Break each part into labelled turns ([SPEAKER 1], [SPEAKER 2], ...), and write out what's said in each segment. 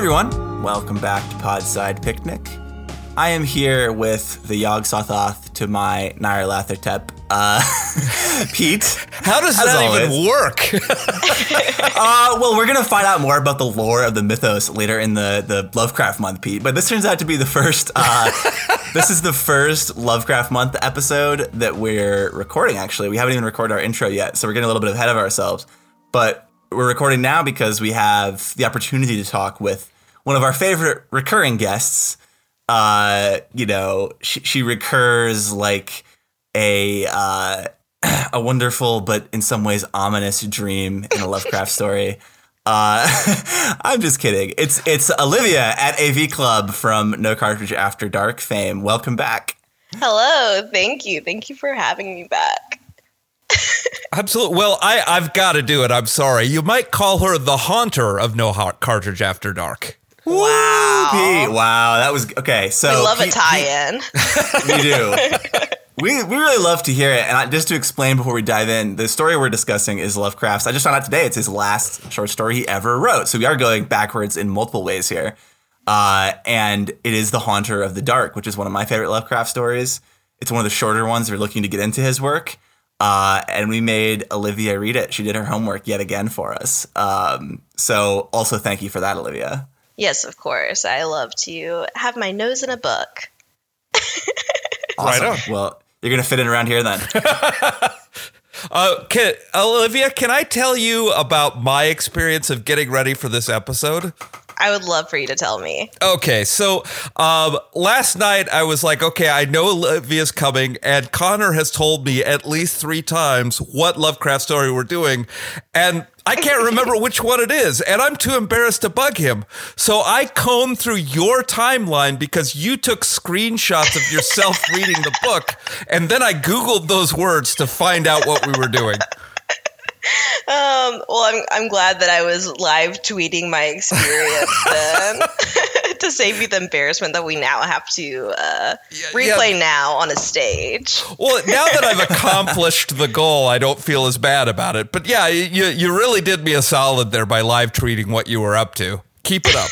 [SPEAKER 1] Everyone, welcome back to Podside Picnic. I am here with the Yog Sothoth to my Nyarlathotep, uh, Pete.
[SPEAKER 2] How does that
[SPEAKER 1] always.
[SPEAKER 2] even work?
[SPEAKER 1] Uh, well, we're gonna find out more about the lore of the mythos later in the the Lovecraft month, Pete. But this turns out to be the first. Uh, this is the first Lovecraft month episode that we're recording. Actually, we haven't even recorded our intro yet, so we're getting a little bit ahead of ourselves. But we're recording now because we have the opportunity to talk with one of our favorite recurring guests. Uh, you know, she, she recurs like a uh, a wonderful but in some ways ominous dream in a Lovecraft story. Uh, I'm just kidding. It's it's Olivia at AV Club from No Cartridge After Dark fame. Welcome back.
[SPEAKER 3] Hello, thank you. Thank you for having me back.
[SPEAKER 2] Absolutely. Well, I, I've got to do it. I'm sorry. You might call her the haunter of No Heart Cartridge After Dark.
[SPEAKER 3] Wow.
[SPEAKER 1] Pete, wow, that was okay. So
[SPEAKER 3] I love a tie-in.
[SPEAKER 1] Pete, we do. We, we really love to hear it. And I, just to explain before we dive in, the story we're discussing is Lovecraft's. I just found out today it's his last short story he ever wrote. So we are going backwards in multiple ways here. Uh, and it is The Haunter of the Dark, which is one of my favorite Lovecraft stories. It's one of the shorter ones. We're looking to get into his work. Uh, and we made Olivia read it. She did her homework yet again for us. Um, so also thank you for that, Olivia.
[SPEAKER 3] yes, of course. I love to have my nose in a book.
[SPEAKER 1] Awesome.
[SPEAKER 2] Right on.
[SPEAKER 1] Well, you're going to fit in around here then.
[SPEAKER 2] Uh, can, Olivia, can I tell you about my experience of getting ready for this episode?
[SPEAKER 3] I would love for you to tell me.
[SPEAKER 2] Okay, so um, last night I was like, okay, I know Olivia's coming, and Connor has told me at least three times what Lovecraft story we're doing, and I can't remember which one it is, and I'm too embarrassed to bug him. So I combed through your timeline because you took screenshots of yourself reading the book, and then I Googled those words to find out what we were doing.
[SPEAKER 3] Um, well, I'm I'm glad that I was live tweeting my experience then to save you the embarrassment that we now have to uh,
[SPEAKER 2] Yeah,
[SPEAKER 3] replay
[SPEAKER 2] yeah.
[SPEAKER 3] now on a stage.
[SPEAKER 2] Well, now that I've accomplished the goal, I don't feel as bad about it. But yeah, you you really did me a solid there by live tweeting what you were up to. Keep it up.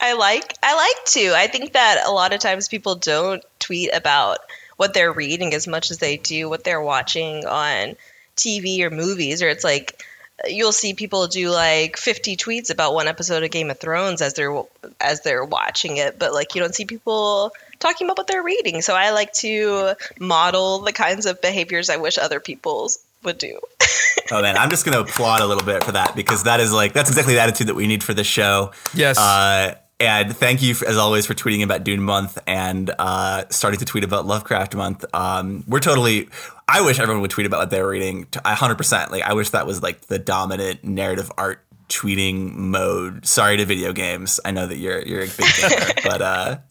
[SPEAKER 3] I like I like to. I think that a lot of times people don't tweet about what they're reading as much as they do what they're watching on TV or movies or it's like you'll see people do like 50 tweets about one episode of Game of Thrones as they're as they're watching it but like you don't see people talking about what they're reading so I like to model the kinds of behaviors I wish other people would do.
[SPEAKER 1] Oh man, I'm just gonna applaud a little bit for that because that is like that's exactly the attitude that we need for this show.
[SPEAKER 2] Yes.
[SPEAKER 1] Uh, and thank you as always for tweeting about Dune Month and uh, starting to tweet about Lovecraft Month. Um, we're totally. I wish everyone would tweet about what they're reading. t- 100%. Like I wish that was like the dominant narrative art tweeting mode. Sorry to video games. I know that you're you're a big gamer, but uh,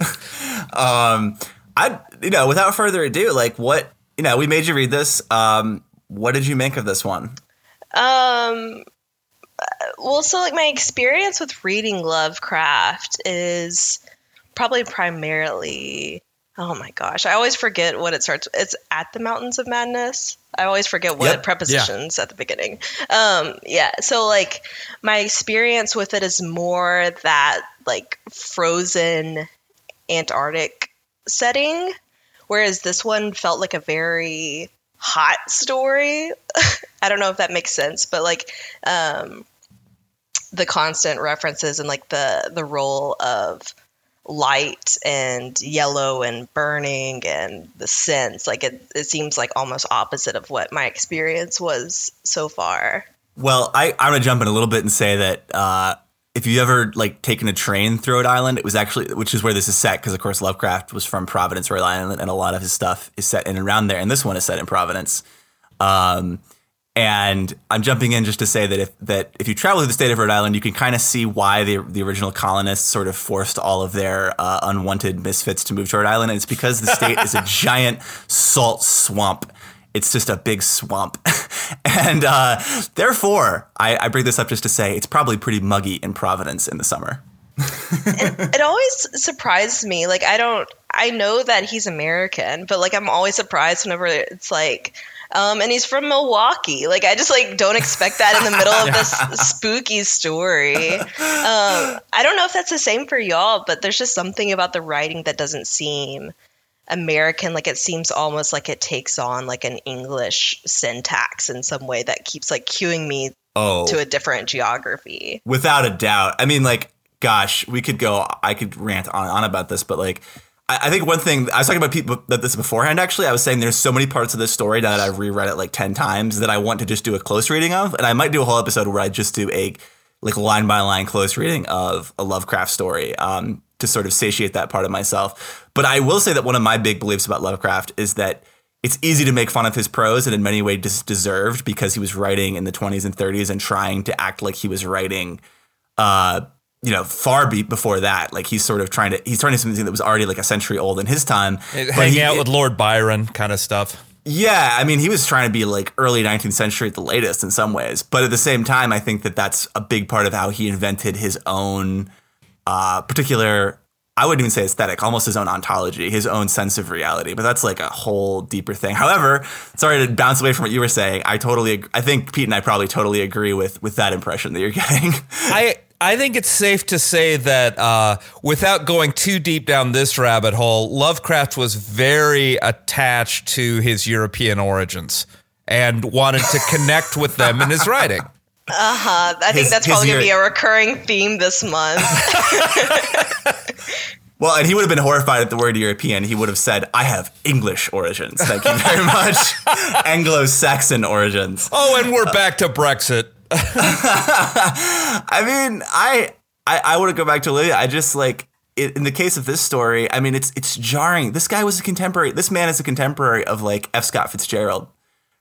[SPEAKER 1] um, I you know without further ado, like what you know, we made you read this. Um, what did you make of this one?
[SPEAKER 3] Um, well, so like my experience with reading Lovecraft is probably primarily. Oh my gosh, I always forget what it starts. It's at the Mountains of Madness. I always forget what
[SPEAKER 1] Yep.
[SPEAKER 3] prepositions at the beginning. Um, yeah, so like my experience with it is more that like frozen Antarctic setting, whereas this one felt like a very hot story. I don't know if that makes sense, but like um, the constant references and like the the role of light and yellow and burning and the sense like it, it seems like almost opposite of what my experience was so far
[SPEAKER 1] Well, I, I'm going to jump in a little bit and say that uh, if you ever like taken a train through Rhode Island, it was actually which is where this is set because of course Lovecraft was from Providence, Rhode Island, and a lot of his stuff is set in and around there, and this one is set in Providence. Um, and I'm jumping in just to say that if that if you travel through the state of Rhode Island, you can kind of see why the the original colonists sort of forced all of their uh, unwanted misfits to move to Rhode Island, and it's because the state is a giant salt swamp. It's just a big swamp, and uh, therefore, I, I bring this up just to say it's probably pretty muggy in Providence in the summer.
[SPEAKER 3] it always surprised me. Like I don't, I know that he's American, but like I'm always surprised whenever it's like um, and he's from Milwaukee. Like I just like don't expect that in the middle of this spooky story. Um, I don't know if that's the same for y'all, but there's just something about the writing that doesn't seem American. Like it seems almost like it takes on like an English syntax in some way that keeps like cueing me
[SPEAKER 1] Oh,
[SPEAKER 3] to a different geography.
[SPEAKER 1] without a doubt. I mean, like, gosh, we could go. I could rant on on about this, but like. I I think one thing I was talking about people that this beforehand. Actually, I was saying there's so many parts of this story now that I've reread it like ten times that I want to just do a close reading of, and I might do a whole episode where I just do a like line by line close reading of a Lovecraft story um, to sort of satiate that part of myself. But I will say that one of my big beliefs about Lovecraft is that it's easy to make fun of his prose and in many ways dis- deserved because he was writing in the 20s and 30s and trying to act like he was writing uh, you know, far be before that. Like he's sort of trying to he's trying to something that was already like a century old in his time. But
[SPEAKER 2] Hanging
[SPEAKER 1] he-
[SPEAKER 2] out with Lord Byron kind of stuff.
[SPEAKER 1] yeah, I mean, he was trying to be like early 19th century at the latest in some ways, but at the same time, I think that that's a big part of how he invented his own uh, particular. I wouldn't even say aesthetic, almost his own ontology, his own sense of reality. But that's like a whole deeper thing. However, sorry to bounce away from what you were saying. I totally, I think Pete and I probably totally agree with with that impression that you're getting.
[SPEAKER 2] I I think it's safe to say that uh, without going too deep down this rabbit hole, Lovecraft was very attached to his European origins and wanted to connect with them in his writing.
[SPEAKER 3] Uh, huh. I think
[SPEAKER 1] His-
[SPEAKER 3] that's
[SPEAKER 1] his
[SPEAKER 3] probably going to be a recurring theme this month.
[SPEAKER 1] well, and he would have been horrified at the word European. He would have said, "I have English origins. Thank you very much, Anglo-Saxon origins."
[SPEAKER 2] Oh, and we're back to Brexit.
[SPEAKER 1] I mean, I I, I want to go back to Olivia. I just like it, in the case of this story. I mean, it's it's jarring. This guy was a contemporary. This man is a contemporary of like F. Scott Fitzgerald,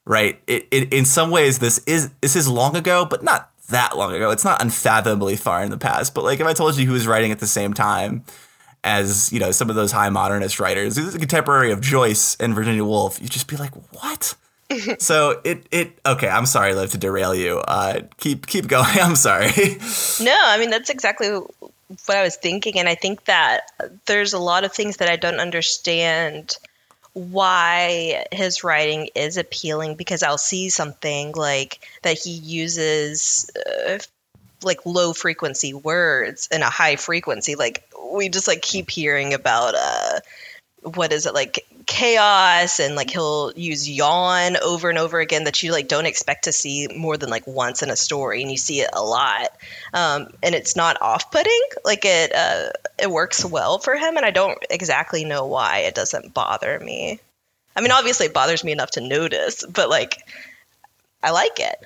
[SPEAKER 1] right? It, it in some ways this is this is long ago, but not that long ago. It's not unfathomably far in the past. But like if I told you who was writing at the same time as you know some of those high modernist writers, who's a contemporary of Joyce and Virginia Woolf, you'd just be like, what? so it it okay. I'm sorry, Liv, to derail you. Uh, keep keep going. I'm sorry.
[SPEAKER 3] No, I mean that's exactly what I was thinking, and I think that there's a lot of things that I don't understand why his writing is appealing because I'll see something like that he uses uh, like low frequency words and a high frequency like we just like keep hearing about uh what is it like chaos and like he'll use yawn over and over again that you like don't expect to see more than like once in a story and you see it a lot. Um, and it's not off-putting like it uh, it works well for him and i don't exactly know why it doesn't bother me. I mean obviously it bothers me enough to notice but like i like it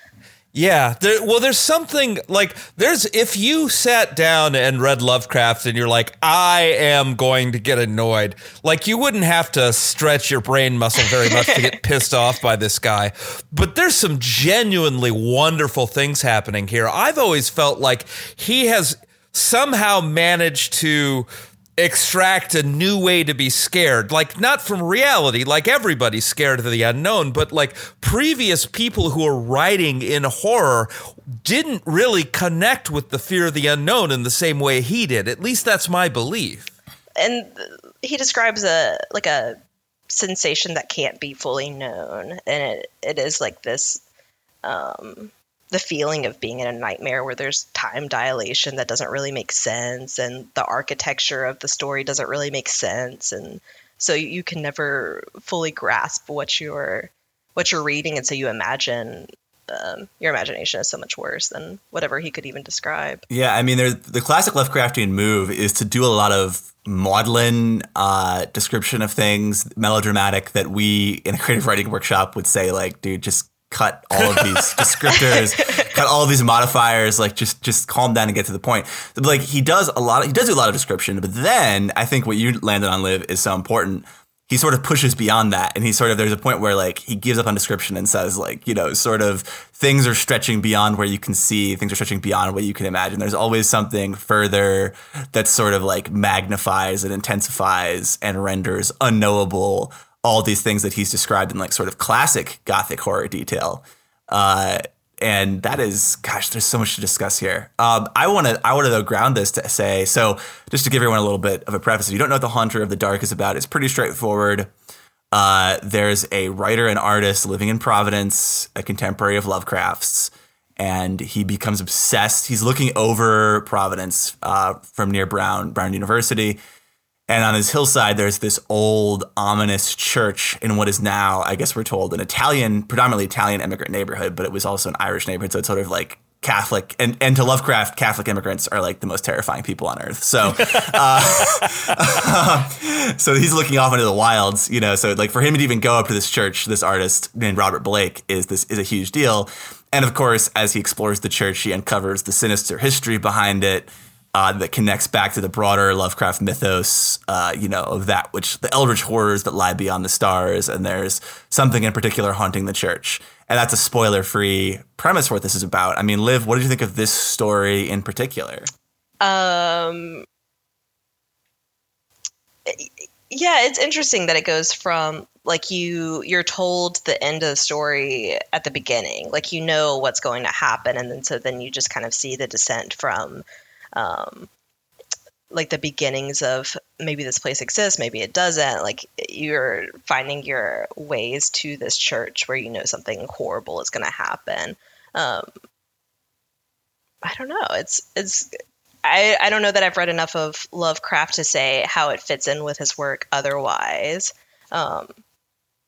[SPEAKER 2] Yeah, there, well, there's something like there's if you sat down and read Lovecraft and you're like, I am going to get annoyed, like you wouldn't have to stretch your brain muscle very much to get pissed off by this guy. But there's some genuinely wonderful things happening here. I've always felt like he has somehow managed to extract a new way to be scared. Like not from reality like everybody's scared of the unknown but like previous people who are writing in horror didn't really connect with the fear of the unknown in the same way he did. At least that's my belief.
[SPEAKER 3] And he describes a like a sensation that can't be fully known. And it, it is like this um the feeling of being in a nightmare where there's time dilation that doesn't really make sense and the architecture of the story doesn't really make sense. And so you, can never fully grasp what you're what you're reading. And so you imagine um, your imagination is so much worse than whatever he could even describe.
[SPEAKER 1] Yeah, I mean, the classic Lovecraftian move is to do a lot of maudlin uh, description of things, melodramatic, that we in a creative writing workshop would say, like, dude, just cut all of these descriptors, cut all of these modifiers, like just just calm down and get to the point. Like he does a lot. Of, he does do a lot of description, but then I think what you landed on, live is so important. He sort of pushes beyond that, and he sort of there's a point where like he gives up on description and says like you know sort of things are stretching beyond where you can see, things are stretching beyond what you can imagine. There's always something further that sort of like magnifies and intensifies and renders unknowable all these things that he's described in like sort of classic gothic horror detail. Uh, and that is, gosh, there's so much to discuss here. Um, I want to, I want to ground this to say, so just to give everyone a little bit of a preface, if you don't know what the Haunter of the Dark is about, it's pretty straightforward. Uh, there's a writer and artist living in Providence, a contemporary of Lovecraft's, and he becomes obsessed. He's looking over Providence uh, from near Brown Brown University, and on his hillside, there's this old, ominous church in what is now, I guess we're told, an Italian, predominantly Italian immigrant neighborhood, but it was also an Irish neighborhood. So it's sort of like Catholic, and, and to Lovecraft, Catholic immigrants are like the most terrifying people on earth. So, uh, so he's looking off into the wilds, you know. So like for him to even go up to this church, this artist named Robert Blake is this is a huge deal. And of course, as he explores the church, he uncovers the sinister history behind it uh, that connects back to the broader Lovecraft mythos, uh, you know, of that which the eldritch horrors that lie beyond the stars, and there's something in particular haunting the church. And that's a spoiler-free premise for what this is about. I mean, Liv, what did you think of this story in particular?
[SPEAKER 3] Um, yeah, it's interesting that it goes from like you you're told the end of the story at the beginning, like you know what's going to happen, and then so then you just kind of see the descent from um, like the beginnings of maybe this place exists, maybe it doesn't. Like you're finding your ways to this church where you know something horrible is going to happen. Um, I don't know. It's it's. I, I don't know that I've read enough of Lovecraft to say how it fits in with his work otherwise. Um,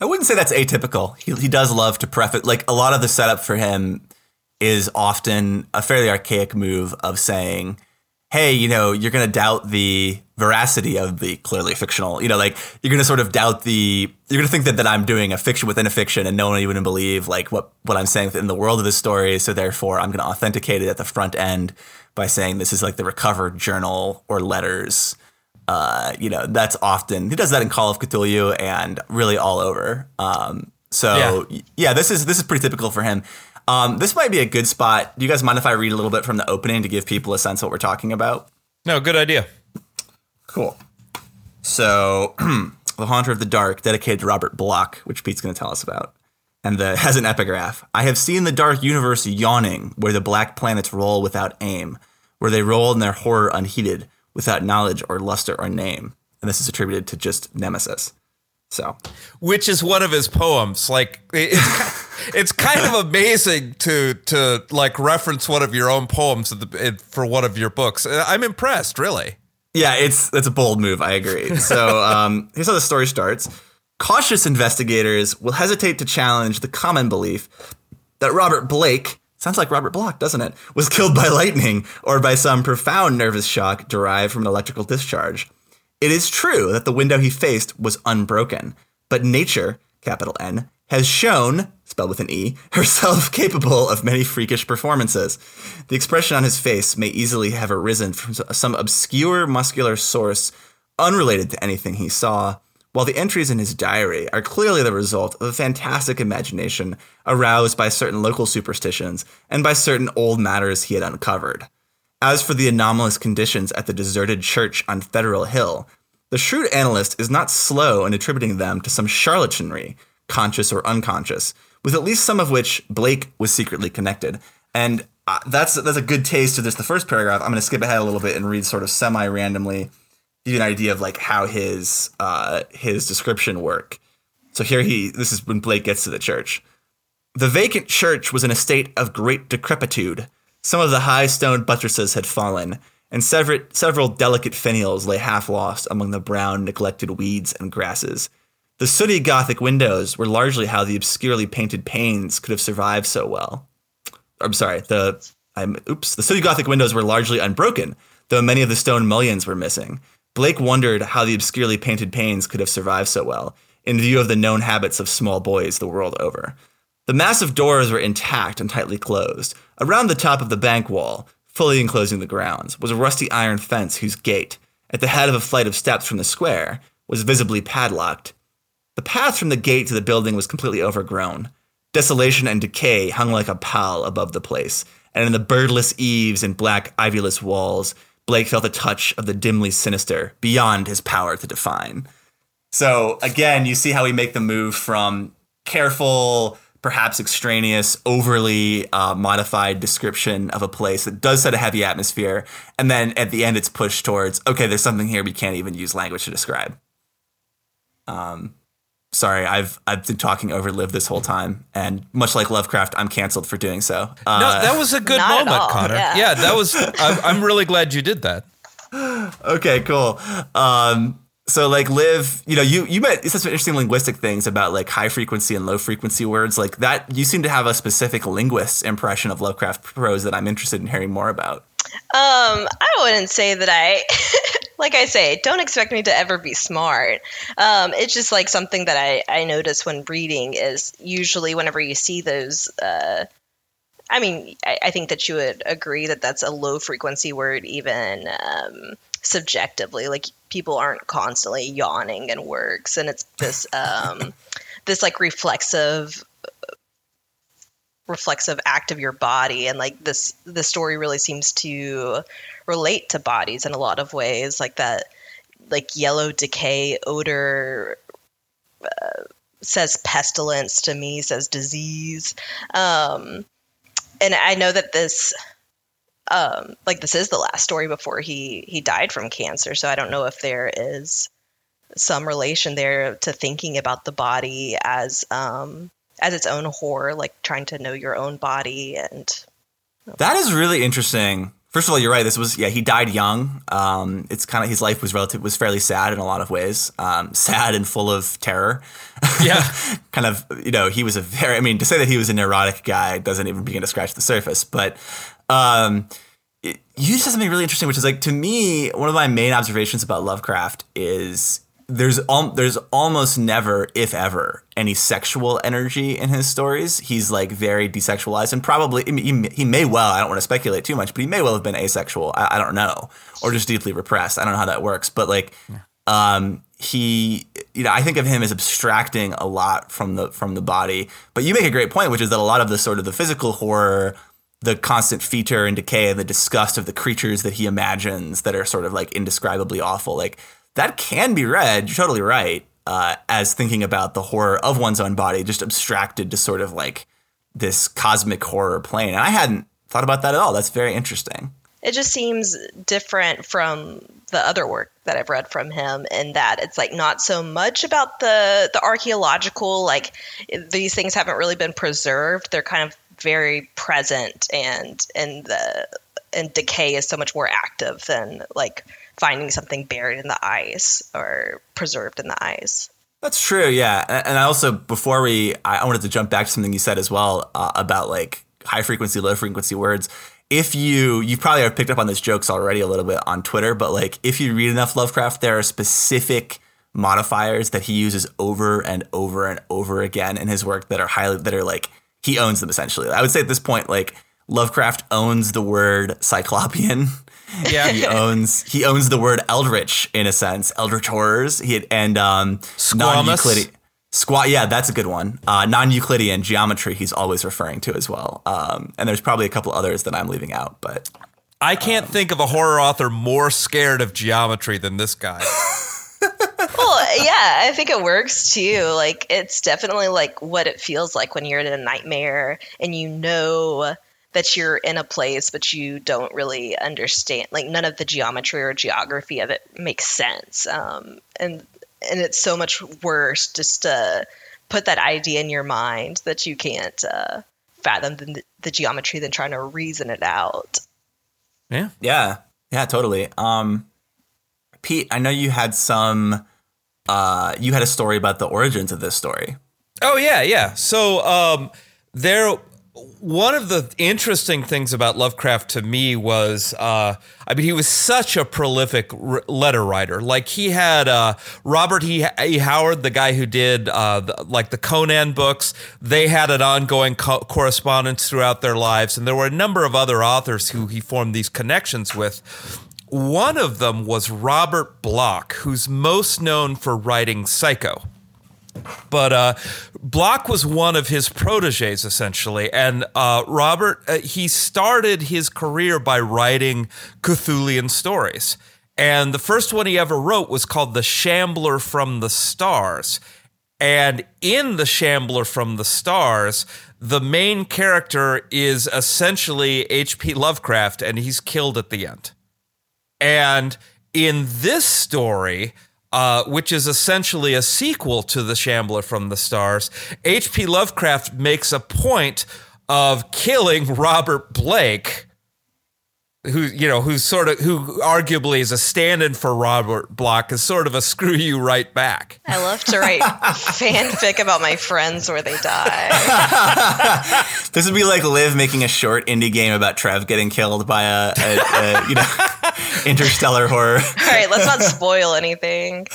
[SPEAKER 1] I wouldn't say that's atypical. He, he does love to preface, like a lot of the setup for him is often a fairly archaic move of saying, hey, you know, you're going to doubt the veracity of the clearly fictional, you know, like you're going to sort of doubt the, you're going to think that, that I'm doing a fiction within a fiction and no one even believe like what, what I'm saying in the world of the story. So therefore I'm going to authenticate it at the front end by saying this is like the recovered journal or letters. Uh, you know, that's often, he does that in Call of Cthulhu and really all over. Um, so yeah. yeah, this is, this is pretty typical for him. Um, this might be a good spot. Do you guys mind if I read a little bit from the opening to give people a sense of what we're talking about?
[SPEAKER 2] No, good idea.
[SPEAKER 1] Cool. So, The Haunter of the Dark, dedicated to Robert Bloch, which Pete's going to tell us about. And the, has an epigraph. I have seen the dark universe yawning, where the black planets roll without aim, where they roll in their horror unheeded, without knowledge or luster or name. And this is attributed to just Nemesis. So,
[SPEAKER 2] which is one of his poems. Like it's it's kind of amazing to to like reference one of your own poems for one of your books. Uh, I'm impressed, really.
[SPEAKER 1] Yeah, it's it's a bold move. I agree. So um, here's how the story starts. Cautious investigators will hesitate to challenge the common belief that Robert Blake sounds like Robert Bloch, doesn't it? Was killed by lightning or by some profound nervous shock derived from an electrical discharge. It is true that the window he faced was unbroken, but nature, capital N, has shown, spelled with an E, herself capable of many freakish performances. The expression on his face may easily have arisen from some obscure muscular source unrelated to anything he saw, while the entries in his diary are clearly the result of a fantastic imagination aroused by certain local superstitions and by certain old matters he had uncovered. As for the anomalous conditions at the deserted church on Federal Hill, the shrewd analyst is not slow in attributing them to some charlatanry, conscious or unconscious, with at least some of which Blake was secretly connected. And uh, that's that's a good taste of just the first paragraph. I'm going to skip ahead a little bit and read sort of semi randomly, give you an idea of like how his uh, his description work. So here he this is when Blake gets to the church. The vacant church was in a state of great decrepitude some of the high stone buttresses had fallen, and several, several delicate finials lay half lost among the brown, neglected weeds and grasses. The sooty Gothic windows were largely how the obscurely painted panes could have survived so well. I'm sorry, the I'm oops, the sooty Gothic windows were largely unbroken, though many of the stone mullions were missing. Blake wondered how the obscurely painted panes could have survived so well, in view of the known habits of small boys the world over. The massive doors were intact and tightly closed. Around the top of the bank wall, fully enclosing the grounds, was a rusty iron fence whose gate, at the head of a flight of steps from the square, was visibly padlocked. The path from the gate to the building was completely overgrown. Desolation and decay hung like a pall above the place, and in the birdless eaves and black ivyless walls, Blake felt a touch of the dimly sinister beyond his power to define. So again, you see how we make the move from careful, perhaps extraneous, overly uh, modified description of a place that does set a heavy atmosphere, and then at the end, it's pushed towards okay, there's something here we can't even use language to describe. Um, sorry, I've I've been talking over Liv this whole time, and much like Lovecraft, I'm canceled for doing so. Uh,
[SPEAKER 2] no, that was a good moment,
[SPEAKER 3] all,
[SPEAKER 2] Connor.
[SPEAKER 3] yeah.
[SPEAKER 2] Yeah, that was. I'm, I'm really glad you did that.
[SPEAKER 1] okay, cool. Um, so like Liv, you know, you you met some interesting linguistic things about like high frequency and low frequency words like that. You seem to have a specific linguist's impression of Lovecraft prose that I'm interested in hearing more about.
[SPEAKER 3] Um, I wouldn't say that I, like I say, don't expect me to ever be smart. Um, it's just like something that I, I notice when reading is usually whenever you see those, uh, I mean, I, I think that you would agree that that's a low frequency word, even um, subjectively. Like people aren't constantly yawning and works, and it's this um, this like reflexive reflexive act of your body and like this the story really seems to relate to bodies in a lot of ways like that like yellow decay odor uh, says pestilence to me says disease um and i know that this um like this is the last story before he he died from cancer so i don't know if there is some relation there to thinking about the body as um as its own horror, like trying to know your own body and
[SPEAKER 1] That is really interesting. First of all, you're right. This was yeah. He died young. Um, it's kind of his life was relative was fairly sad in a lot of ways. Um, sad and full of terror.
[SPEAKER 2] Yeah.
[SPEAKER 1] kind of you know he was a very. I mean to say that he was a neurotic guy doesn't even begin to scratch the surface. But um, it, you said something really interesting, which is like to me one of my main observations about Lovecraft is there's al- there's almost never, if ever, any sexual energy in his stories. He's like very desexualized, and probably I mean, he, he may well. I don't want to speculate too much, but he may well have been asexual. I, I don't know, or just deeply repressed. I don't know how that works, but like, um, he, you know, I think of him as abstracting a lot from the from the body. But you make a great point, which is that a lot of the sort of the physical horror the constant feature and decay and the disgust of the creatures that he imagines that are sort of like indescribably awful. Like that can be read, you're totally right, uh, as thinking about the horror of one's own body, just abstracted to sort of like this cosmic horror plane. And I hadn't thought about that at all. That's very interesting.
[SPEAKER 3] it just seems different from the other work that I've read from him in that it's like not so much about the the archaeological like these things haven't really been preserved they're kind of very present and and the and decay is so much more active than like finding something buried in the ice or preserved in the ice.
[SPEAKER 1] That's true, yeah. And I also, before we, I wanted to jump back to something you said as well uh, about like high frequency, low frequency words. If you, you probably have picked up on these jokes already a little bit on Twitter, but like if you read enough Lovecraft, there are specific modifiers that he uses over and over and over again in his work that are highly, that are like, he owns them essentially. I would say at this point, like Lovecraft owns the word cyclopean.
[SPEAKER 2] Yeah.
[SPEAKER 1] he owns he owns the word eldritch in a sense eldritch horrors he had, and um non-euclidean squat yeah that's a good one uh, non-euclidean geometry he's always referring to as well um, and there's probably a couple others that i'm leaving out but
[SPEAKER 2] I can't think of a horror author more scared of geometry than this guy.
[SPEAKER 3] well, yeah, I think it works too. Like it's definitely like what it feels like when you're in a nightmare and you know that you're in a place but you don't really understand like none of the geometry or geography of it makes sense. Um, and and it's so much worse just to put that idea in your mind that you can't uh, fathom the, the geometry than trying to reason it out.
[SPEAKER 2] Yeah.
[SPEAKER 1] yeah yeah totally um pete i know you had some uh you had a story about the origins of this story
[SPEAKER 2] Oh yeah, yeah. So um, there, one of the interesting things about Lovecraft to me was, uh, I mean, he was such a prolific r- letter writer. Like he had uh, Robert E. e. Howard, the guy who did uh, the, like the Conan books. They had an ongoing co- correspondence throughout their lives, and there were a number of other authors who he formed these connections with. One of them was Robert Bloch, who's most known for writing Psycho. But uh, Bloch was one of his proteges, essentially. And uh, Robert, uh, he started his career by writing Cthulhian stories. And the first one he ever wrote was called The Shambler from the Stars. And in The Shambler from the Stars, the main character is essentially H.P. Lovecraft, and he's killed at the end. And in this story, uh, which is essentially a sequel to The Shambler from the Stars, H.P. Lovecraft makes a point of killing Robert Blake, who you know, who's sort of who arguably is a stand-in for Robert Bloch is sort of a screw you right back.
[SPEAKER 3] I love to write fanfic about my friends where they die.
[SPEAKER 1] This would be like Liv making a short indie game about Trev getting killed by a, a, a you know interstellar horror.
[SPEAKER 3] All right, let's not spoil anything.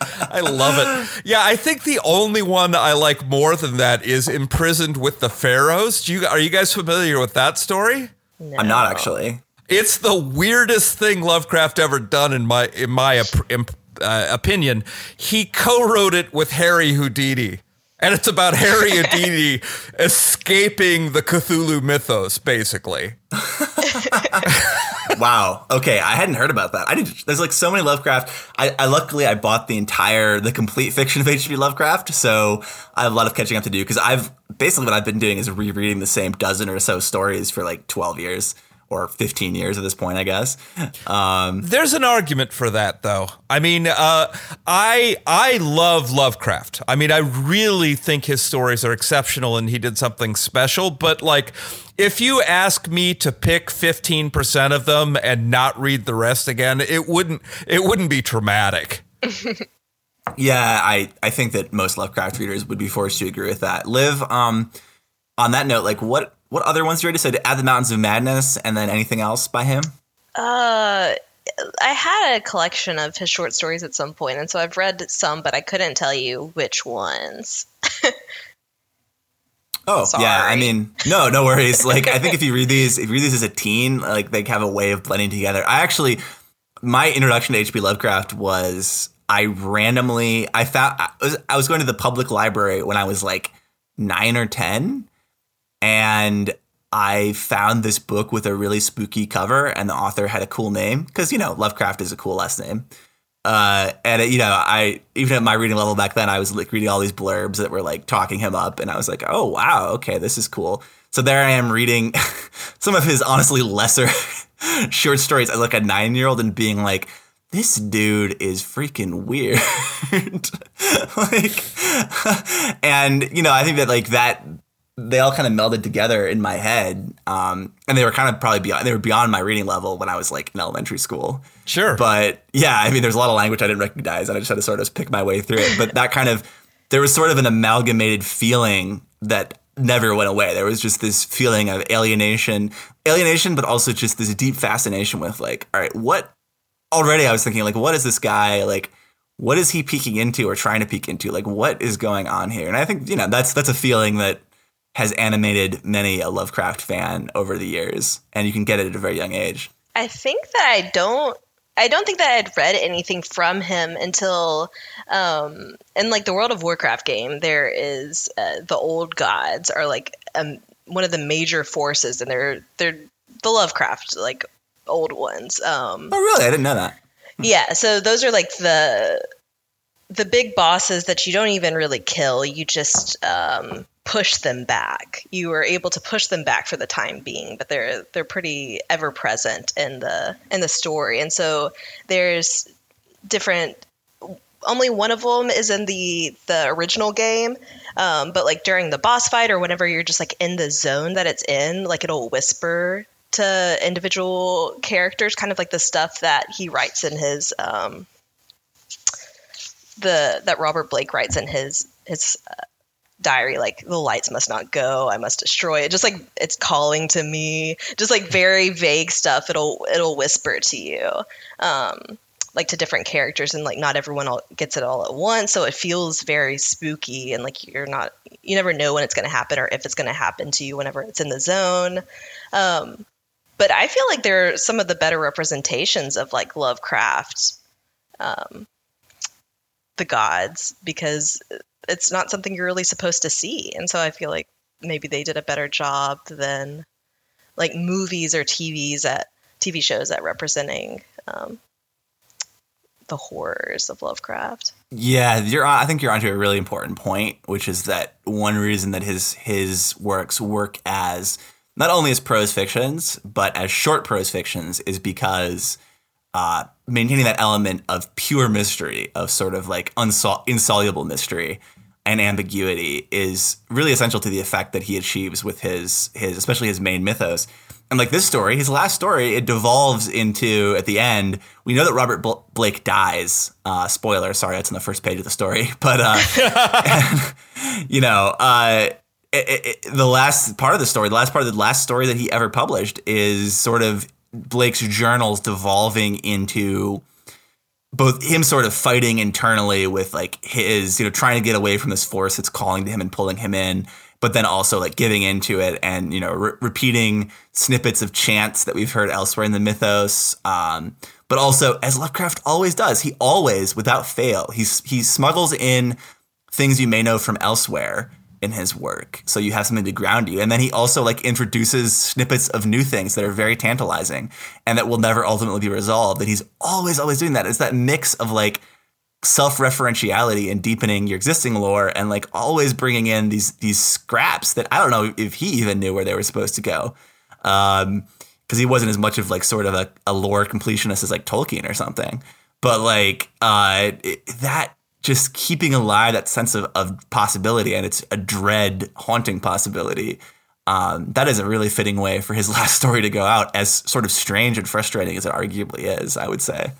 [SPEAKER 2] I love it. Yeah, I think the only one I like more than that is Imprisoned with the Pharaohs. Do you are you guys familiar with that story? No.
[SPEAKER 1] I'm not actually.
[SPEAKER 2] It's the weirdest thing Lovecraft ever done in my in my op- imp- uh, opinion. He co-wrote it with Harry Houdini. And it's about Harry Houdini escaping the Cthulhu mythos, basically.
[SPEAKER 1] Wow. Okay, I hadn't heard about that. I didn't. There's like so many Lovecraft. I, I luckily I bought the entire the complete fiction of H.P. Lovecraft, so I have a lot of catching up to do because I've basically what I've been doing is rereading the same dozen or so stories for like 12 years or 15 years at this point, I guess. Um,
[SPEAKER 2] There's an argument for that, though. I mean, uh, I I love Lovecraft. I mean, I really think his stories are exceptional, and he did something special. But like, if you ask me to pick 15% of them and not read the rest again, it wouldn't it wouldn't be traumatic.
[SPEAKER 1] yeah, I I think that most Lovecraft readers would be forced to agree with that. Liv, um, on that note, like what what other ones do you already said? At the Mountains of Madness, and then anything else by him?
[SPEAKER 3] Uh, I had a collection of his short stories at some point, and so I've read some, but I couldn't tell you which ones.
[SPEAKER 1] Oh yeah, I mean, no, no worries. Like I think if you read these, if you read these as a teen, like they have a way of blending together. I actually, my introduction to H.P. Lovecraft was I randomly I found I was I was going to the public library when I was like nine or ten, and I found this book with a really spooky cover, and the author had a cool name because you know Lovecraft is a cool last name. Uh, and it, you know, I even at my reading level back then, I was like reading all these blurbs that were like talking him up, and I was like, oh wow, okay, this is cool. So there I am reading some of his honestly lesser short stories as like a nine year old and being like, this dude is freaking weird. like, and you know, I think that like that they all kind of melded together in my head. Um, and they were kind of probably beyond they were beyond my reading level when I was like in elementary school.
[SPEAKER 2] Sure.
[SPEAKER 1] But yeah, I mean, there's a lot of language I didn't recognize, and I just had to sort of pick my way through it. But that kind of, there was sort of an amalgamated feeling that never went away. There was just this feeling of alienation, alienation, but also just this deep fascination with like, all right, what? Already, I was thinking like, what is this guy like? What is he peeking into or trying to peek into? Like, what is going on here? And I think you know that's that's a feeling that has animated many a Lovecraft fan over the years, and you can get it at a very young age.
[SPEAKER 3] I think that I don't. I don't think that I'd read anything from him until, um, in like the World of Warcraft game, there is uh, the old gods are like um, one of the major forces, and they're they're the Lovecraft like old ones. Um,
[SPEAKER 1] Oh, really? I didn't know that.
[SPEAKER 3] yeah, so those are like the the big bosses that you don't even really kill. You just um, push them back. You are able to push them back for the time being, but they're they're pretty ever present in the in the story. And so there's different. Only one of them is in the the original game, um, but like during the boss fight or whenever you're just like in the zone that it's in, like it'll whisper to individual characters, kind of like the stuff that he writes in his um, the that Robert Blake writes in his his uh, diary like the lights must not go i must destroy it. Just like it's calling to me. Just like very vague stuff it'll it'll whisper to you um like to different characters and like not everyone all gets it all at once so it feels very spooky and like you're not you never know when it's going to happen or if it's going to happen to you whenever it's in the zone um but i feel like they're some of the better representations of like lovecraft um the gods because it's not something you're really supposed to see. And so I feel like maybe they did a better job than like movies or TVs at TV shows at representing um, the horrors of Lovecraft.
[SPEAKER 1] Yeah, you're. I think you're onto a really important point, which is that one reason that his his works work as not only as prose fictions but as short prose fictions is because uh, maintaining that element of pure mystery, of sort of like unsol- insoluble mystery and ambiguity, is really essential to the effect that he achieves with his his especially his main mythos. And like this story, his last story, it devolves into at the end. We know that Robert Bl- Blake dies. Uh, spoiler, sorry, that's on the first page of the story. But uh, and, you know, uh, it, it, the last part of the story, the last part of the last story that he ever published, is sort of Blake's journals devolving into both him sort of fighting internally with like his, you know, trying to get away from this force that's calling to him and pulling him in, but then also like giving into it and, you know, re- repeating snippets of chants that we've heard elsewhere in the mythos. Um, but also, as Lovecraft always does, he always, without fail, he's, he smuggles in things you may know from elsewhere in his work. So you have something to ground you. And then he also like introduces snippets of new things that are very tantalizing and that will never ultimately be resolved. And he's always, always doing that. It's that mix of like self-referentiality and deepening your existing lore and like always bringing in these these scraps that I don't know if he even knew where they were supposed to go. Um because he wasn't as much of like sort of a, a lore completionist as like Tolkien or something. But like uh it, that just keeping alive that sense of, of possibility and it's a dread haunting possibility. Um, that is a really fitting way for his last story to go out as sort of strange and frustrating as it arguably is i would say.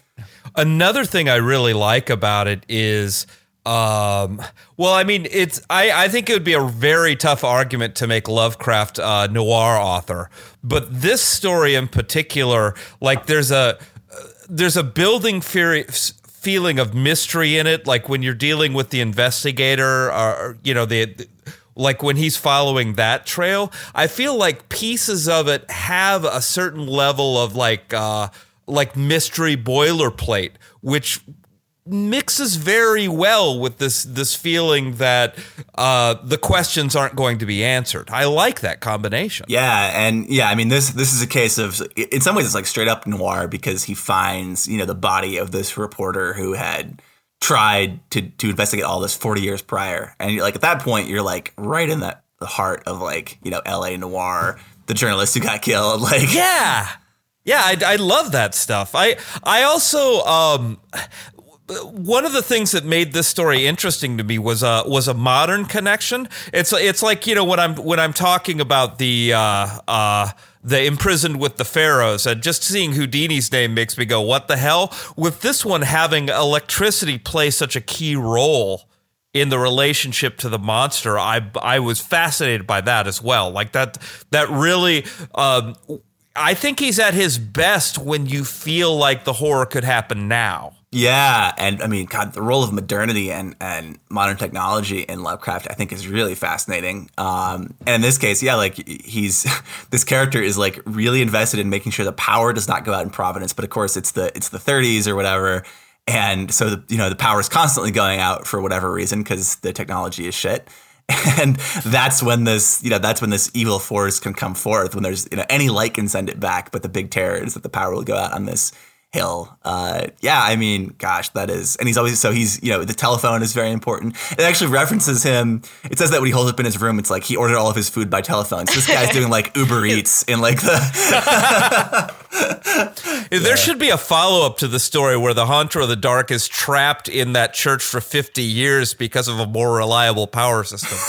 [SPEAKER 2] Another thing i really like about it is um, well, I mean, it's I, I think it would be a very tough argument to make Lovecraft uh, noir author, but this story in particular, like there's a there's a building theory, feeling of mystery in it, like when you're dealing with the investigator, or you know the like when he's following that trail. I feel like pieces of it have a certain level of like uh, like mystery boilerplate, which mixes very well with this this feeling that uh, the questions aren't going to be answered. I like that combination.
[SPEAKER 1] Yeah, and yeah, I mean this this is a case of in some ways it's like straight up noir because he finds you know the body of this reporter who had tried to to investigate all this 40 years prior, and like at that point you're like right in the, the heart of like you know L.A. noir, the journalist who got killed. Like
[SPEAKER 2] yeah. Yeah, I, I love that stuff. I I also um, one of the things that made this story interesting to me was a was a modern connection. It's it's like you know when I'm when I'm talking about the uh, uh, the imprisoned with the pharaohs and just seeing Houdini's name makes me go what the hell. With this one having electricity play such a key role in the relationship to the monster, I I was fascinated by that as well. Like that that really. Um, I think he's at his best when you feel like the horror could happen now.
[SPEAKER 1] Yeah, and I mean, God, the role of modernity and and modern technology in Lovecraft, I think, is really fascinating. Um, and in this case, yeah, like he's this character is like really invested in making sure the power does not go out in Providence. But of course, it's the it's the 30s or whatever, and so the you know the power is constantly going out for whatever reason because the technology is shit. And that's when this, you know, that's when this evil force can come forth. When there's, you know, any light can send it back, but the big terror is that the power will go out on this Hill. Uh, yeah, I mean, gosh, that is, and he's always so he's you know the telephone is very important. It actually references him. It says that when he holds up in his room, it's like he ordered all of his food by telephone. So this guy's doing like Uber Eats in like the.
[SPEAKER 2] there should be a follow up to the story where the Haunter of the Dark is trapped in that church for fifty years because of a more reliable power system.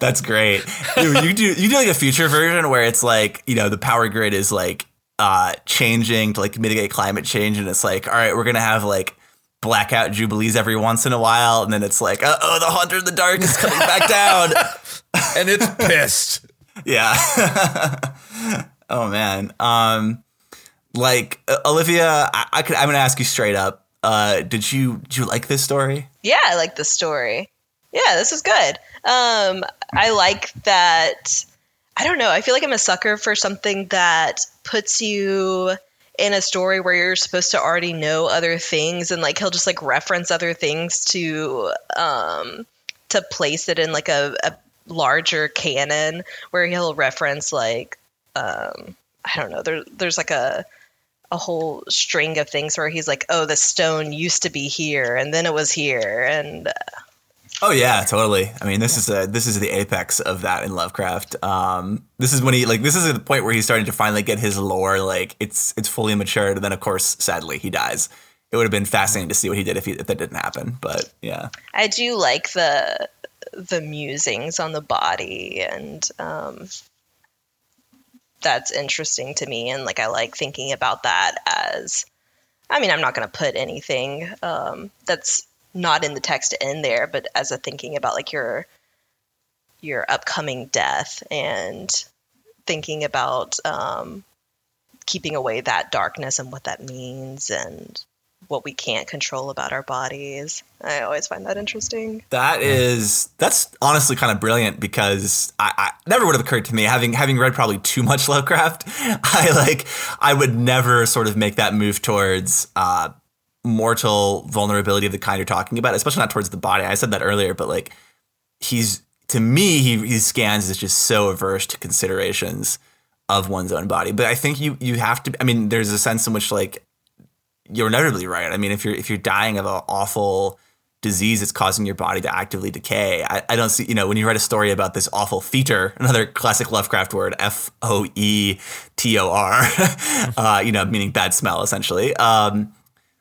[SPEAKER 1] That's great. Dude, you do you do like a future version where it's like you know the power grid is like uh, changing to like mitigate climate change, and it's like, all right, we're gonna have like blackout jubilees every once in a while, and then it's like, uh oh, the hunter in the dark is coming back down.
[SPEAKER 2] and it's pissed.
[SPEAKER 1] Yeah. oh man. Um, like uh, Olivia, I, I could. I'm gonna ask you straight up. Uh, did you did you like this story?
[SPEAKER 3] Yeah, I like the story. Yeah, this is good. Um, I like that. I don't know. I feel like I'm a sucker for something that puts you in a story where you're supposed to already know other things, and like he'll just like reference other things to um to place it in like a, a larger canon where he'll reference like um I don't know. There, there's like a a whole string of things where he's like, "Oh, the stone used to be here, and then it was here," and uh,
[SPEAKER 1] Oh yeah, totally. I mean, this is a this is the apex of that in Lovecraft. Um, this is when he like this is the point where he's starting to finally get his lore like it's it's fully matured. And then of course, sadly, he dies. It would have been fascinating to see what he did if, he, if that didn't happen. But yeah,
[SPEAKER 3] I do like the the musings on the body and um, that's interesting to me and like i like thinking about that as i mean i'm not going to put anything um, that's not in the text in there but as a thinking about like your your upcoming death and thinking about um, keeping away that darkness and what that means and what we can't control about our bodies. I always find that interesting.
[SPEAKER 1] That is that's honestly kind of brilliant because I, I never would have occurred to me having having read probably too much Lovecraft. I like I would never sort of make that move towards uh, mortal vulnerability of the kind you're talking about, especially not towards the body. I said that earlier, but like he's to me he he scans is just so averse to considerations of one's own body. But I think you you have to. I mean, there's a sense in which like you're inevitably right. I mean, if you're if you're dying of an awful disease that's causing your body to actively decay, I, I don't see. You know, when you write a story about this awful fetor, another classic Lovecraft word, F O E T O R, uh, you know, meaning bad smell, essentially. Um,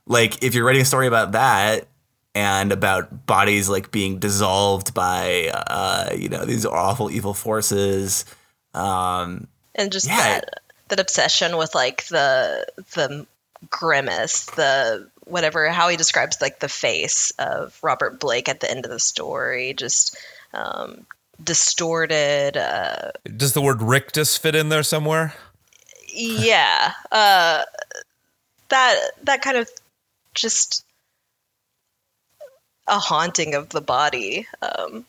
[SPEAKER 1] like if you're writing a story about that and about bodies like being dissolved by uh, you know these awful evil forces um,
[SPEAKER 3] and just yeah. that that obsession with like the the grimace, the whatever how he describes like the face of Robert Blake at the end of the story, just um, distorted. Uh,
[SPEAKER 2] Does the word rictus fit in there somewhere?
[SPEAKER 3] Yeah, uh, that that kind of just a haunting of the body. Um,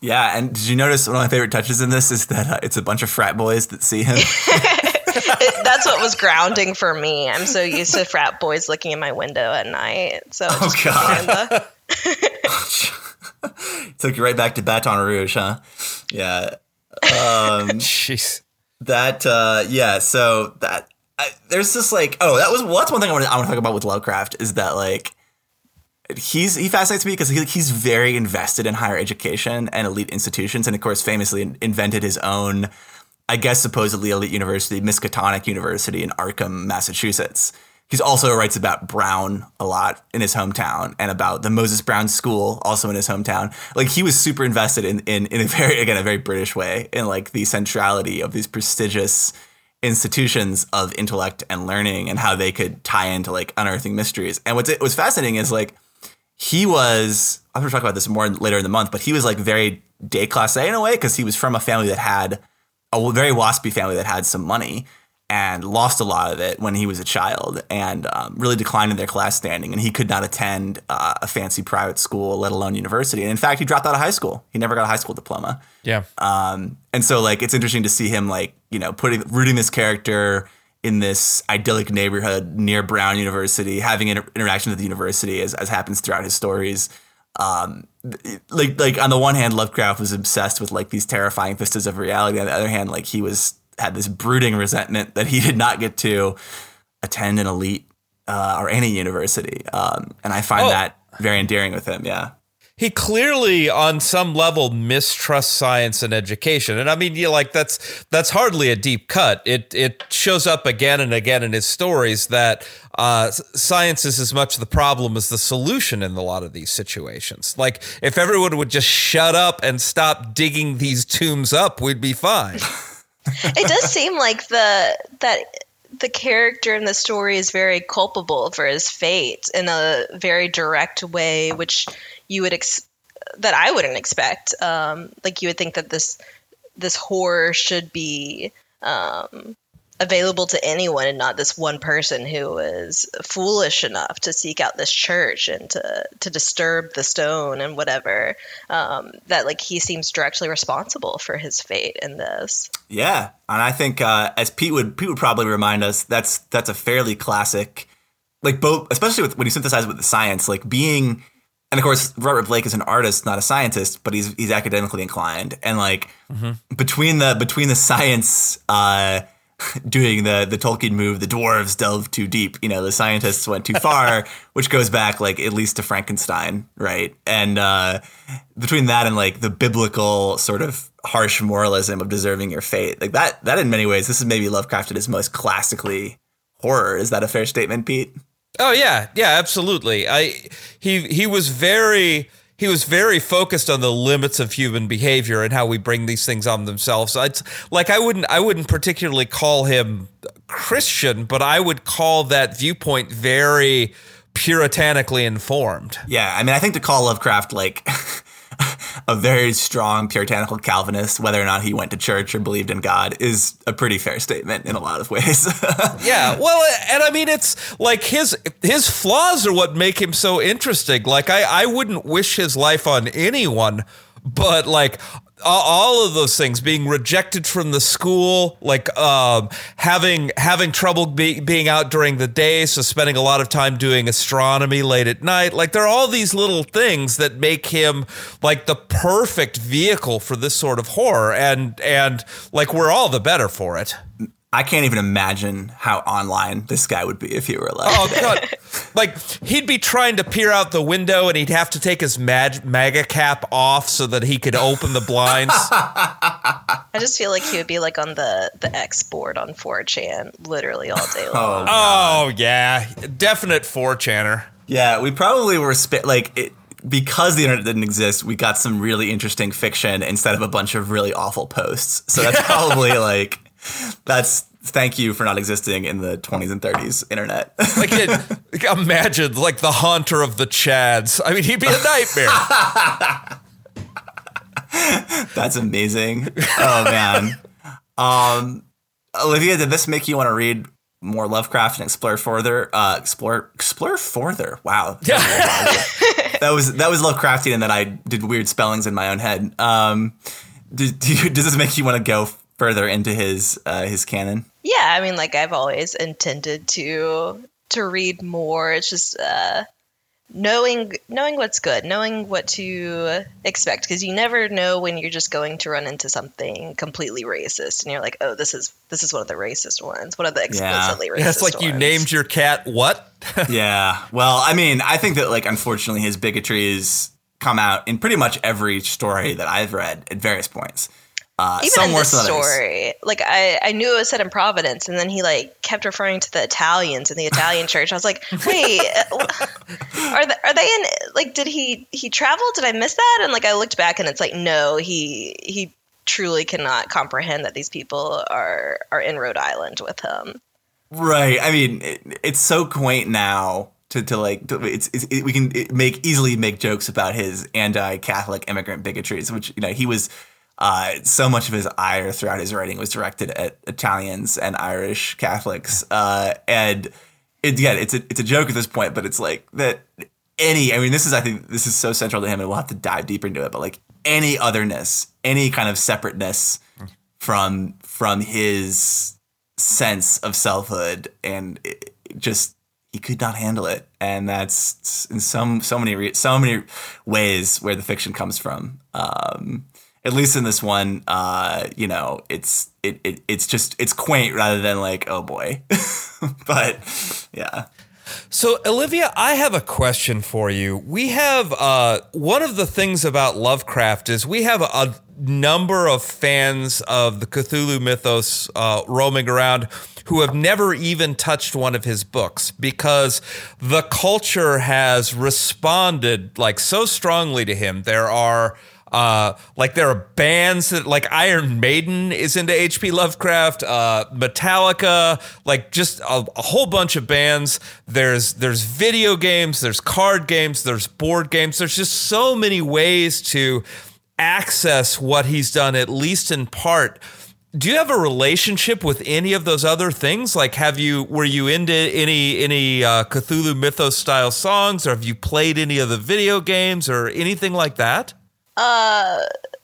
[SPEAKER 1] yeah, and did you notice one of my favorite touches in this is that uh, it's a bunch of frat boys that see him.
[SPEAKER 3] it, that's what was grounding for me. I'm so used to frat boys looking in my window at night. So
[SPEAKER 1] oh god, took you right back to Baton Rouge, huh? Yeah. Um,
[SPEAKER 2] Jeez.
[SPEAKER 1] That uh, yeah. So that There's just like oh that was well, that's one thing I want to I want to talk about with Lovecraft is that like he's he fascinates me because he, he's very invested in higher education and elite institutions, and of course, famously invented his own I guess supposedly elite university, Miskatonic University in Arkham, Massachusetts. He also writes about Brown a lot in his hometown and about the Moses Brown School also in his hometown. Like he was super invested in in, in a very again a very British way in like the centrality of these prestigious institutions of intellect and learning and how they could tie into like unearthing mysteries. And what's what's fascinating is like he was I'm gonna talk about this more later in the month, but he was like very déclassé in a way because he was from a family that had a very waspy family that had some money and lost a lot of it when he was a child and um, really declined in their class standing. And he could not attend uh, a fancy private school, let alone university. And in fact, he dropped out of high school. He never got a high school diploma.
[SPEAKER 2] Yeah.
[SPEAKER 1] Um, and so, like, it's interesting to see him, like, you know, putting rooting this character in this idyllic neighborhood near Brown University, having inter- interaction with the university as, as happens throughout his stories um, like like on the one hand, Lovecraft was obsessed with like these terrifying vistas of reality. On the other hand, like he was had this brooding resentment that he did not get to attend an elite uh, or any university, um, and I find oh. that very endearing with him. Yeah.
[SPEAKER 2] He clearly on some level mistrusts science and education. And i mean you like that's that's hardly a deep cut. It it shows up again and again in his stories that uh, science is as much the problem as the solution in a lot of these situations. Like if everyone would just shut up and stop digging these tombs up we'd be fine
[SPEAKER 3] it does seem like the that the character in the story is very culpable for his fate in a very direct way, which you would ex- that I wouldn't expect. Um, like you would think that this this horror should be um, available to anyone and not this one person who was foolish enough to seek out this church and to to disturb the stone and whatever um, that like he seems directly responsible for his fate in this
[SPEAKER 1] Yeah, and I think uh, as Pete would Pete would probably remind us that's that's a fairly classic, like both especially with when you synthesize it with the science, like being, and of course Robert Blake is an artist, not a scientist, but he's he's academically inclined, and like between the between the science. Uh, doing the the Tolkien move, the dwarves delved too deep. You know, the scientists went too far, which goes back like at least to Frankenstein, right? And uh, between that and like the biblical sort of harsh moralism of deserving your fate, like that that in many ways, this is maybe Lovecraft at his most classically horror. Is that a fair statement, Pete?
[SPEAKER 2] Oh yeah, yeah, absolutely. I he he was very he was very focused on the limits of human behavior and how we bring these things on themselves. It's like I wouldn't I wouldn't particularly call him Christian, but I would call that viewpoint very puritanically informed.
[SPEAKER 1] Yeah, I mean, I think to call Lovecraft like a very strong puritanical Calvinist, whether or not he went to church or believed in God, is a pretty fair statement in a lot of ways.
[SPEAKER 2] yeah, well, and I mean, it's like his his flaws are what make him so interesting. Like, I I wouldn't wish his life on anyone, but like all of those things being rejected from the school like um, having having trouble be, being out during the day so spending a lot of time doing astronomy late at night. Like there are all these little things that make him like the perfect vehicle for this sort of horror and and like we're all the better for it
[SPEAKER 1] I can't even imagine how online this guy would be if he were alive.
[SPEAKER 2] Oh god! like he'd be trying to peer out the window, and he'd have to take his mag- MAGA cap off so that he could open the blinds.
[SPEAKER 3] I just feel like he would be like on the the X board on 4chan, literally all day oh, long.
[SPEAKER 2] oh yeah, definite 4chaner.
[SPEAKER 1] Yeah, we probably were sp- like it, because the internet didn't exist. We got some really interesting fiction instead of a bunch of really awful posts. So that's probably like that's thank you for not existing in the 20s and 30s internet.
[SPEAKER 2] like, it, like, imagine like the haunter of the Chads. I mean, he'd be a nightmare.
[SPEAKER 1] That's amazing. Oh man. Um, Olivia, did this make you want to read more Lovecraft and explore further? Uh, explore, explore further. Wow.
[SPEAKER 2] Yeah.
[SPEAKER 1] that was that was Lovecraftian, and then I did weird spellings in my own head. Um, do, do you, does this make you want to go further into his uh, his canon?
[SPEAKER 3] Yeah, I mean, like I've always intended to to read more. It's just uh, knowing knowing what's good, knowing what to expect, because you never know when you're just going to run into something completely racist, and you're like, oh, this is this is one of the racist ones, one of the explicitly yeah. racist.
[SPEAKER 2] That's like
[SPEAKER 3] ones.
[SPEAKER 2] you named your cat what?
[SPEAKER 1] yeah. Well, I mean, I think that like unfortunately his bigotry has come out in pretty much every story that I've read at various points. Uh,
[SPEAKER 3] Even in this story, like I, I knew it was set in Providence, and then he like kept referring to the Italians in the Italian church. I was like, wait, uh, are they, are they in? Like, did he he travel? Did I miss that? And like I looked back, and it's like, no, he he truly cannot comprehend that these people are are in Rhode Island with him.
[SPEAKER 1] Right. I mean, it, it's so quaint now to, to like to, it's, it's it, we can make easily make jokes about his anti-Catholic immigrant bigotries, which you know he was uh, so much of his ire throughout his writing was directed at Italians and Irish Catholics. Uh, and it, it's a, it's a joke at this point, but it's like that any, I mean, this is, I think this is so central to him and we'll have to dive deeper into it, but like any otherness, any kind of separateness from, from his sense of selfhood and it, just, he could not handle it. And that's in some, so many, so many ways where the fiction comes from. Um, at least in this one, uh, you know, it's it, it it's just it's quaint rather than like oh boy, but yeah.
[SPEAKER 2] So, Olivia, I have a question for you. We have uh, one of the things about Lovecraft is we have a number of fans of the Cthulhu mythos uh, roaming around who have never even touched one of his books because the culture has responded like so strongly to him. There are Uh, like there are bands that like Iron Maiden is into H.P. Lovecraft, uh, Metallica, like just a, a whole bunch of bands. There's there's video games, there's card games, there's board games. There's just so many ways to access what he's done, at least in part do you have a relationship with any of those other things? Like, have you were you into any any uh, Cthulhu Mythos style songs, or have you played any of the video games or anything like that?
[SPEAKER 3] Uh,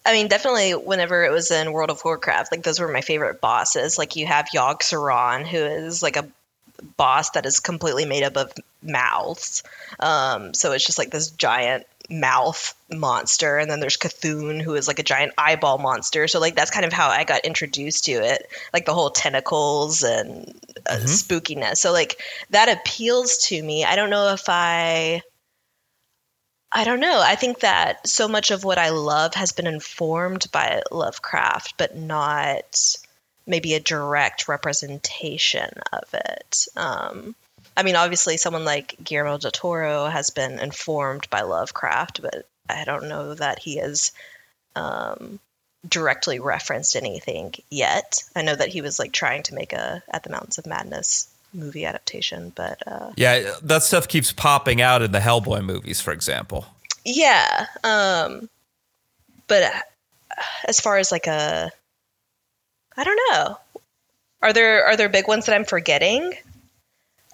[SPEAKER 3] I mean, definitely. Whenever it was in World of Warcraft, like those were my favorite bosses. Like you have Yogg-Saron, who is like a boss that is completely made up of mouths. Um, so it's just like this giant mouth monster and then there's Cthulhu who is like a giant eyeball monster so like that's kind of how I got introduced to it like the whole tentacles and uh, mm-hmm. spookiness so like that appeals to me I don't know if I I don't know I think that so much of what I love has been informed by Lovecraft but not maybe a direct representation of it um I mean, obviously, someone like Guillermo del Toro has been informed by Lovecraft, but I don't know that he has um, directly referenced anything yet. I know that he was like trying to make a At the Mountains of Madness movie adaptation, but uh,
[SPEAKER 2] yeah, that stuff keeps popping out in the Hellboy movies, for example.
[SPEAKER 3] Yeah, um, but uh, as far as like a, I don't know. Are there are there big ones that I'm forgetting?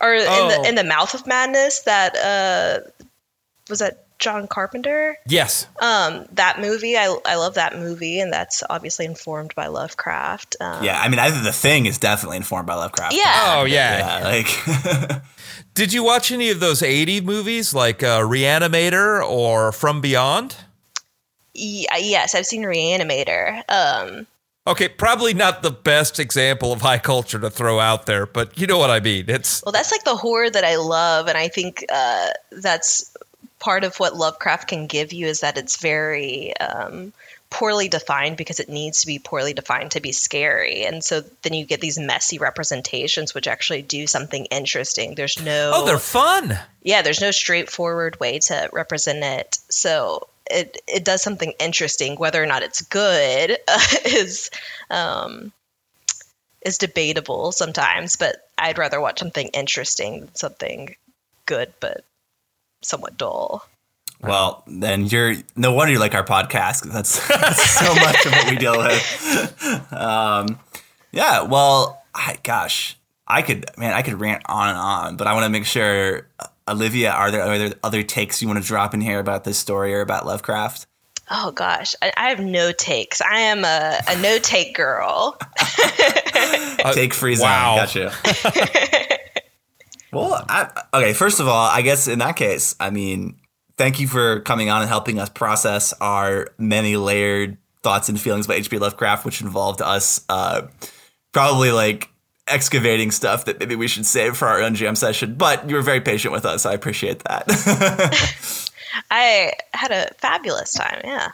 [SPEAKER 3] or in the oh. in the mouth of madness that uh was that John Carpenter?
[SPEAKER 2] Yes.
[SPEAKER 3] Um, that movie, I, I love that movie, and that's obviously informed by Lovecraft. Um,
[SPEAKER 1] yeah, I mean, either the thing is definitely informed by Lovecraft.
[SPEAKER 3] Yeah.
[SPEAKER 2] Oh yeah. Yeah. Like. Did you watch any of those 80 movies like uh, Reanimator or From Beyond?
[SPEAKER 3] Yeah, yes, I've seen Reanimator. Um,
[SPEAKER 2] Okay, probably not the best example of high culture to throw out there, but you know what I mean. It's
[SPEAKER 3] well, that's like the horror that I love, and I think uh, that's part of what Lovecraft can give you is that it's very um, poorly defined because it needs to be poorly defined to be scary, and so then you get these messy representations which actually do something interesting. There's no
[SPEAKER 2] oh, they're fun.
[SPEAKER 3] Yeah, there's no straightforward way to represent it. So it it does something interesting. Whether or not it's good uh, is um, is debatable sometimes, but I'd rather watch something interesting than something good but somewhat dull.
[SPEAKER 1] Well, then you're no wonder you like our podcast. That's, that's so much of what we deal with. Um, yeah. Well, I, gosh, I could man, I could rant on and on, but I want to make sure Olivia, are there, are there other takes you want to drop in here about this story or about Lovecraft?
[SPEAKER 3] Oh gosh, I, I have no takes. I am a, a no take girl.
[SPEAKER 1] take free zone. Wow. Gotcha. Well, I, okay. First of all, I guess in that case, I mean, thank you for coming on and helping us process our many layered thoughts and feelings about H.P. Lovecraft, which involved us uh, probably like excavating stuff that maybe we should save for our own jam session. But you were very patient with us. I appreciate that.
[SPEAKER 3] I had a fabulous time. Yeah.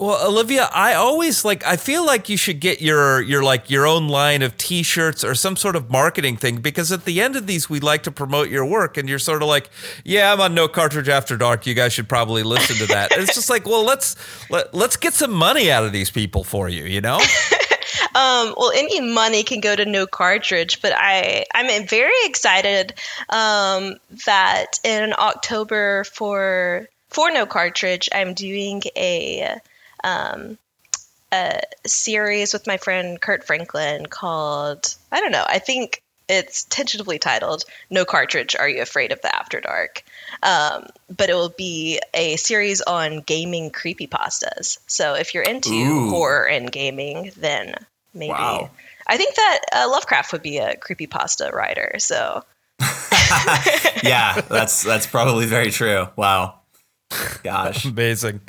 [SPEAKER 2] Well, Olivia, I always like I feel like you should get your your like your own line of t-shirts or some sort of marketing thing because at the end of these we like to promote your work and you're sort of like, "Yeah, I'm on No Cartridge After Dark. You guys should probably listen to that." it's just like, "Well, let's let, let's get some money out of these people for you, you know?"
[SPEAKER 3] um, well, any money can go to No Cartridge, but I I'm very excited um, that in October for for No Cartridge, I'm doing a um, a series with my friend Kurt Franklin called I don't know. I think it's tentatively titled "No Cartridge. Are You Afraid of the After Dark?" Um, but it will be a series on gaming creepypastas. So if you're into Ooh. horror and gaming, then maybe. Wow. I think that uh, Lovecraft would be a creepypasta writer. So.
[SPEAKER 1] yeah, that's that's probably very true. Wow. Gosh.
[SPEAKER 2] Amazing.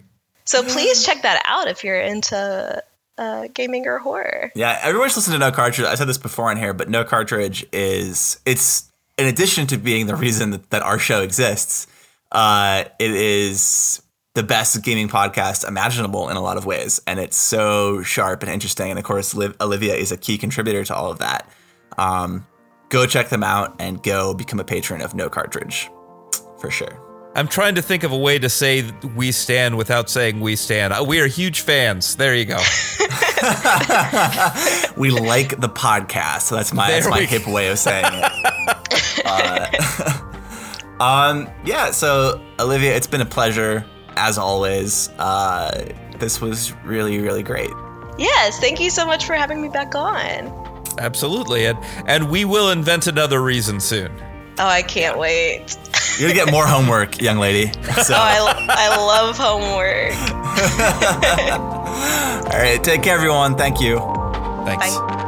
[SPEAKER 3] So please check that out if you're into uh, gaming or horror.
[SPEAKER 1] Yeah, everyone's listening to No Cartridge. I said this before on here, but No Cartridge is it's in addition to being the reason that, that our show exists. Uh, it is the best gaming podcast imaginable in a lot of ways. And it's so sharp and interesting. And of course, Liv- Olivia is a key contributor to all of that. Um, go check them out and go become a patron of No Cartridge for sure.
[SPEAKER 2] I'm trying to think of a way to say we stand without saying we stand. Uh, We are huge fans. There you go.
[SPEAKER 1] We like the podcast, so that's my
[SPEAKER 2] There
[SPEAKER 1] that's my
[SPEAKER 2] we
[SPEAKER 1] hip way of saying it. uh, um, yeah. So Olivia, it's been a pleasure as always. Uh, this was really really great.
[SPEAKER 3] Yes, thank you so much for having me back on.
[SPEAKER 2] Absolutely. And and we will invent another reason soon.
[SPEAKER 3] Oh, I can't wait.
[SPEAKER 1] You're gonna get more homework, young lady. So,
[SPEAKER 3] Oh, I, I love homework.
[SPEAKER 1] all right, take care, everyone. Thank you.
[SPEAKER 2] Thanks.
[SPEAKER 3] Bye.